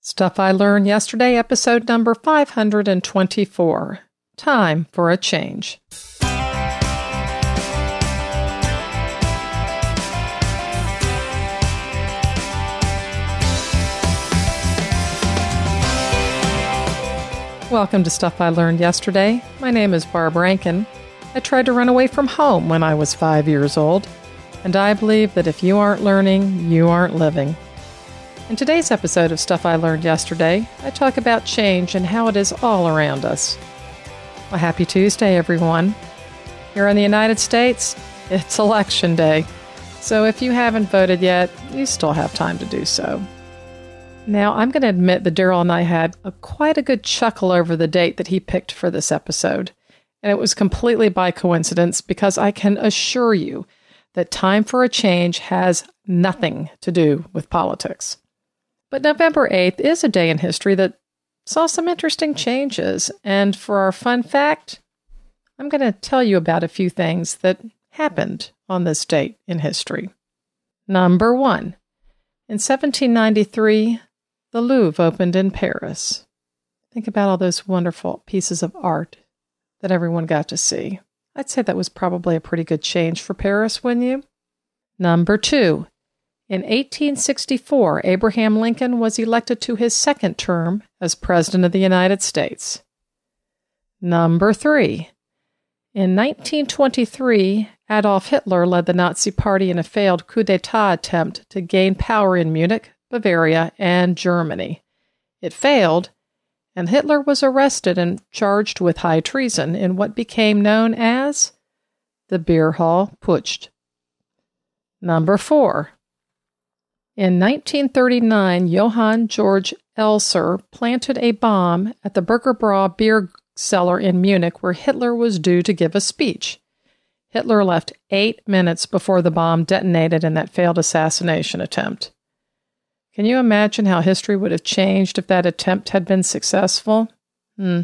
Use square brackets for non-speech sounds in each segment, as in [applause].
Stuff I Learned Yesterday, episode number 524. Time for a Change. Welcome to Stuff I Learned Yesterday. My name is Barb Rankin. I tried to run away from home when I was five years old, and I believe that if you aren't learning, you aren't living. In today's episode of Stuff I Learned Yesterday, I talk about change and how it is all around us. Well, happy Tuesday, everyone. Here in the United States, it's election day. So if you haven't voted yet, you still have time to do so. Now, I'm going to admit that Daryl and I had a, quite a good chuckle over the date that he picked for this episode. And it was completely by coincidence because I can assure you that time for a change has nothing to do with politics. But November 8th is a day in history that saw some interesting changes. And for our fun fact, I'm going to tell you about a few things that happened on this date in history. Number one, in 1793, the Louvre opened in Paris. Think about all those wonderful pieces of art that everyone got to see. I'd say that was probably a pretty good change for Paris, wouldn't you? Number two, in 1864, Abraham Lincoln was elected to his second term as President of the United States. Number three. In 1923, Adolf Hitler led the Nazi Party in a failed coup d'etat attempt to gain power in Munich, Bavaria, and Germany. It failed, and Hitler was arrested and charged with high treason in what became known as the Beer Hall Putsch. Number four. In 1939, Johann Georg Elser planted a bomb at the Burgerbrau beer cellar in Munich where Hitler was due to give a speech. Hitler left eight minutes before the bomb detonated in that failed assassination attempt. Can you imagine how history would have changed if that attempt had been successful? Hmm.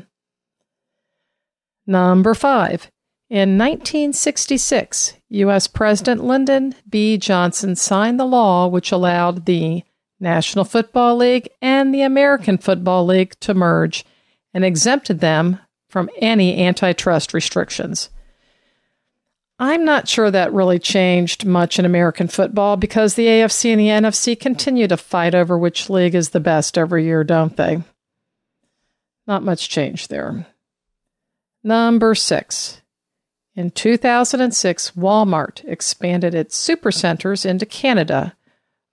Number five. In 1966, U.S. President Lyndon B. Johnson signed the law which allowed the National Football League and the American Football League to merge and exempted them from any antitrust restrictions. I'm not sure that really changed much in American football because the AFC and the NFC continue to fight over which league is the best every year, don't they? Not much change there. Number six. In 2006, Walmart expanded its supercenters into Canada,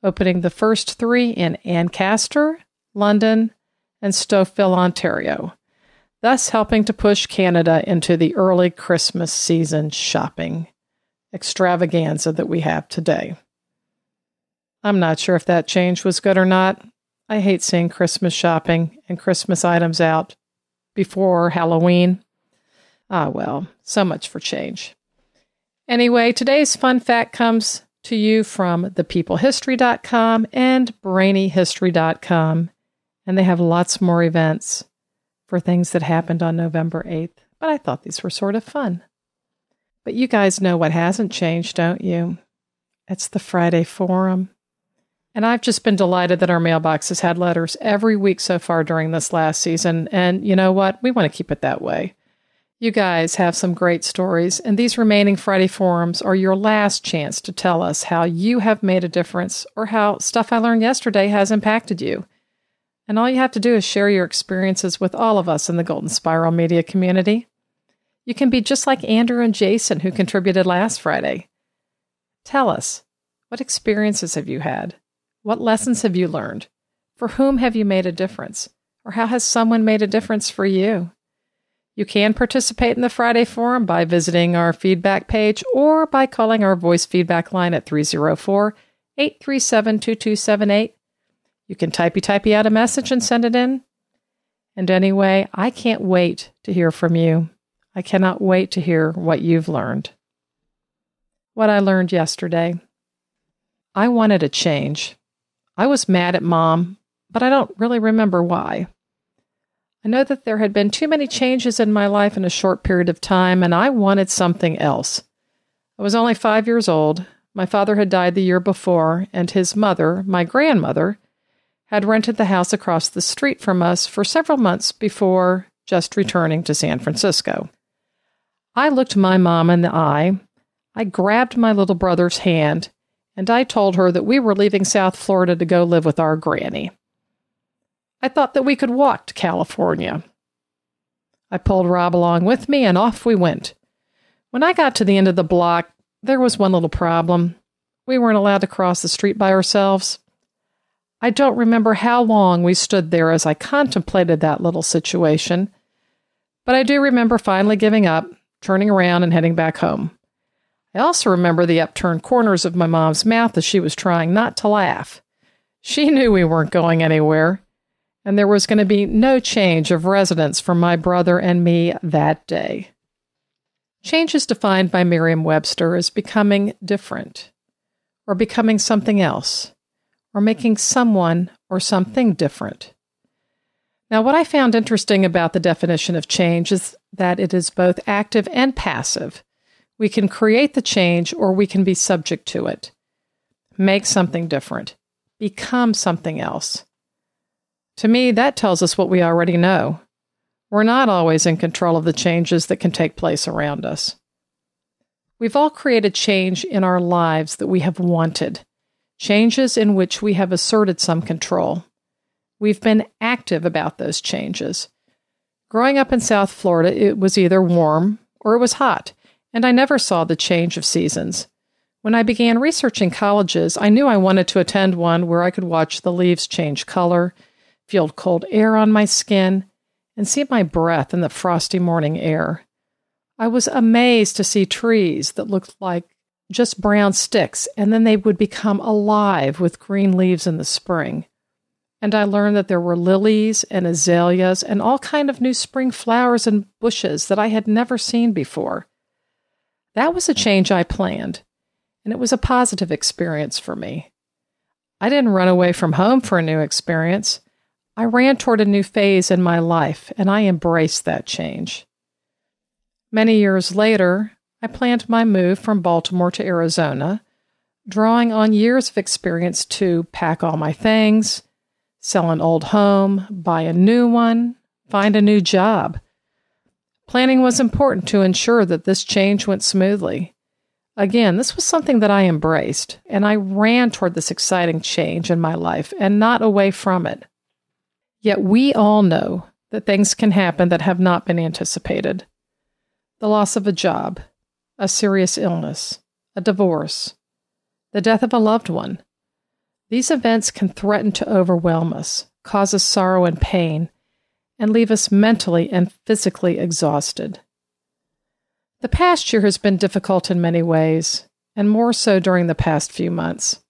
opening the first three in Ancaster, London, and Stouffville, Ontario, thus helping to push Canada into the early Christmas season shopping extravaganza that we have today. I'm not sure if that change was good or not. I hate seeing Christmas shopping and Christmas items out before Halloween. Ah, well, so much for change. Anyway, today's fun fact comes to you from thepeoplehistory.com and brainyhistory.com, and they have lots more events for things that happened on November 8th, but I thought these were sort of fun. But you guys know what hasn't changed, don't you? It's the Friday Forum. And I've just been delighted that our mailbox has had letters every week so far during this last season. And you know what? We want to keep it that way. You guys have some great stories, and these remaining Friday forums are your last chance to tell us how you have made a difference or how stuff I learned yesterday has impacted you. And all you have to do is share your experiences with all of us in the Golden Spiral Media community. You can be just like Andrew and Jason, who contributed last Friday. Tell us what experiences have you had? What lessons have you learned? For whom have you made a difference? Or how has someone made a difference for you? You can participate in the Friday Forum by visiting our feedback page or by calling our voice feedback line at 304 837 2278. You can typey typey out a message and send it in. And anyway, I can't wait to hear from you. I cannot wait to hear what you've learned. What I learned yesterday. I wanted a change. I was mad at mom, but I don't really remember why. I know that there had been too many changes in my life in a short period of time, and I wanted something else. I was only five years old. My father had died the year before, and his mother, my grandmother, had rented the house across the street from us for several months before just returning to San Francisco. I looked my mom in the eye. I grabbed my little brother's hand, and I told her that we were leaving South Florida to go live with our granny. I thought that we could walk to California. I pulled Rob along with me, and off we went. When I got to the end of the block, there was one little problem. We weren't allowed to cross the street by ourselves. I don't remember how long we stood there as I contemplated that little situation, but I do remember finally giving up, turning around, and heading back home. I also remember the upturned corners of my mom's mouth as she was trying not to laugh. She knew we weren't going anywhere, and there was going to be no change of residence for my brother and me that day. Change is defined by Merriam Webster as becoming different, or becoming something else or making someone or something different. Now, what I found interesting about the definition of change is that it is both active and passive. We can create the change or we can be subject to it. Make something different. Become something else. To me, that tells us what we already know. We're not always in control of the changes that can take place around us. We've all created change in our lives that we have wanted changes in which we have asserted some control. We've been active about those changes. Growing up in South Florida, it was either warm or it was hot, and I never saw the change of seasons. When I began researching colleges, I knew I wanted to attend one where I could watch the leaves change color, feel cold air on my skin, and see my breath in the frosty morning air. I was amazed to see trees that looked like just brown sticks, and then they would become alive with green leaves in the spring. And I learned that there were lilies and azaleas and all kind of new spring flowers and bushes that I had never seen before. That was a change I planned, and it was a positive experience for me. I didn't run away from home for a new experience. I ran toward a new phase in my life, and I embraced that change. Many years later, I planned my move from Baltimore to Arizona, drawing on years of experience to pack all my things, sell an old home, buy a new one, find a new job. Planning was important to ensure that this change went smoothly. Again, this was something that I embraced, and I ran toward this exciting change in my life and not away from it. Yet we all know that things can happen that have not been anticipated. The loss of a job, a serious illness, a divorce, the death of a loved one. These events can threaten to overwhelm us, cause us sorrow and pain, and leave us mentally and physically exhausted. The past year has been difficult in many ways, and more so during the past few months.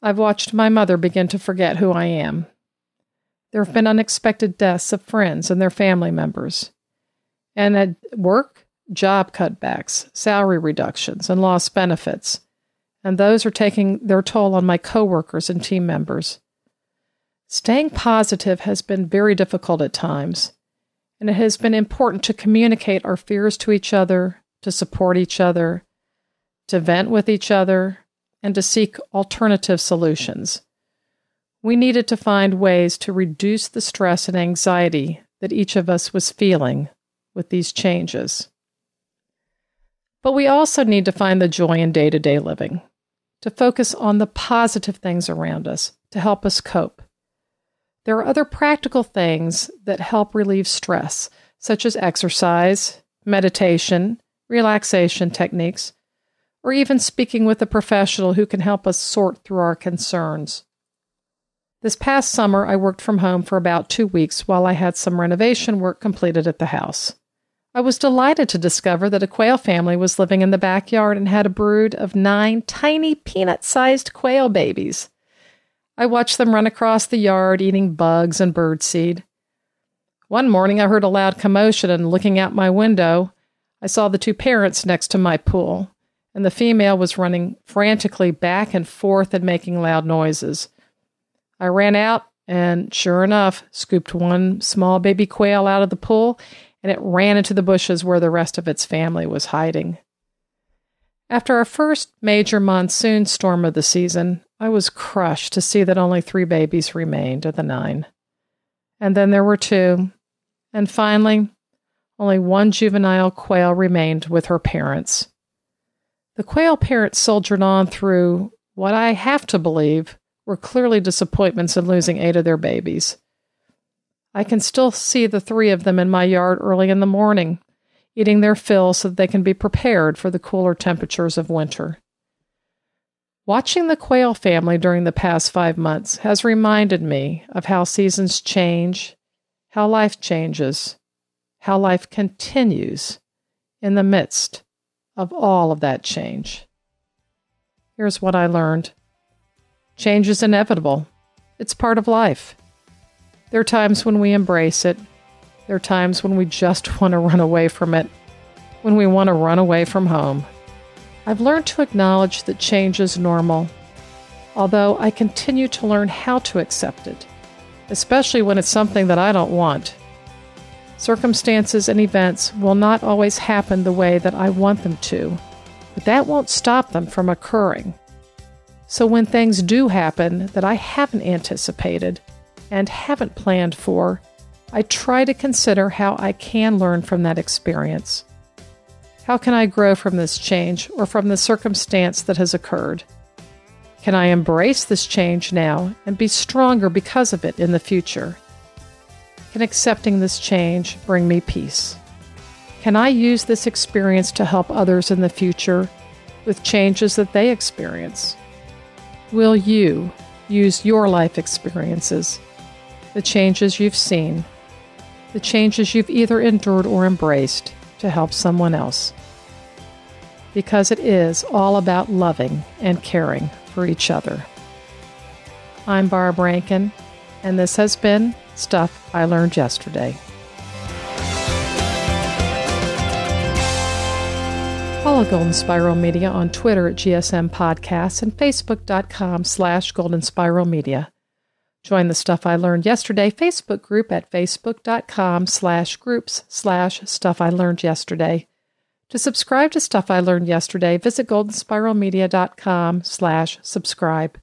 I've watched my mother begin to forget who I am. There have been unexpected deaths of friends and their family members. And at work, job cutbacks, salary reductions, and lost benefits, and those are taking their toll on my coworkers and team members. Staying positive has been very difficult at times, and it has been important to communicate our fears to each other, to support each other, to vent with each other, and to seek alternative solutions. We needed to find ways to reduce the stress and anxiety that each of us was feeling with these changes. But we also need to find the joy in day to day living, to focus on the positive things around us to help us cope. There are other practical things that help relieve stress, such as exercise, meditation, relaxation techniques, or even speaking with a professional who can help us sort through our concerns. This past summer, I worked from home for about two weeks while I had some renovation work completed at the house. I was delighted to discover that a quail family was living in the backyard and had a brood of nine tiny peanut sized quail babies. I watched them run across the yard eating bugs and birdseed. One morning I heard a loud commotion, and looking out my window, I saw the two parents next to my pool, and the female was running frantically back and forth and making loud noises. I ran out and, sure enough, scooped one small baby quail out of the pool and it ran into the bushes where the rest of its family was hiding. After our first major monsoon storm of the season, I was crushed to see that only three babies remained of the nine. And then there were two. And finally, only one juvenile quail remained with her parents. The quail parents soldiered on through what I have to believe were clearly disappointments in losing eight of their babies. I can still see the three of them in my yard early in the morning, eating their fill so that they can be prepared for the cooler temperatures of winter. Watching the quail family during the past five months has reminded me of how seasons change, how life changes, how life continues in the midst of all of that change. Here's what I learned change is inevitable, it's part of life. There are times when we embrace it, there are times when we just [laughs] want to run away from it, when we want to run away from home. I've learned to acknowledge that change is normal, although I continue to learn how to accept it, especially when it's something that I don't want. Circumstances and events will not always happen the way that I want them to, but that won't stop them from occurring. So when things do happen that I haven't anticipated and haven't planned for, I try to consider how I can learn from that experience. How can I grow from this change or from the circumstance that has occurred? Can I embrace this change now and be stronger because of it in the future? Can accepting this change bring me peace? Can I use this experience to help others in the future with changes that they experience? Will you use your life experiences, the changes you've seen, the changes you've either endured or embraced, to help someone else. Because it is all about loving and caring for each other. I'm Barb Rankin, and this has been Stuff I Learned Yesterday. Follow Golden Spiral Media on Twitter at GSM Podcasts and Facebook.com slash Golden Spiral Media. Join the Stuff I Learned Yesterday Facebook group at facebook.com slash groups slash Stuff I Learned Yesterday. To subscribe to Stuff I Learned Yesterday, visit goldenspiralmedia.com slash subscribe.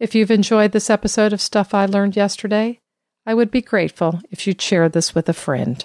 If you've enjoyed this episode of Stuff I Learned Yesterday, I would be grateful if you'd share this with a friend.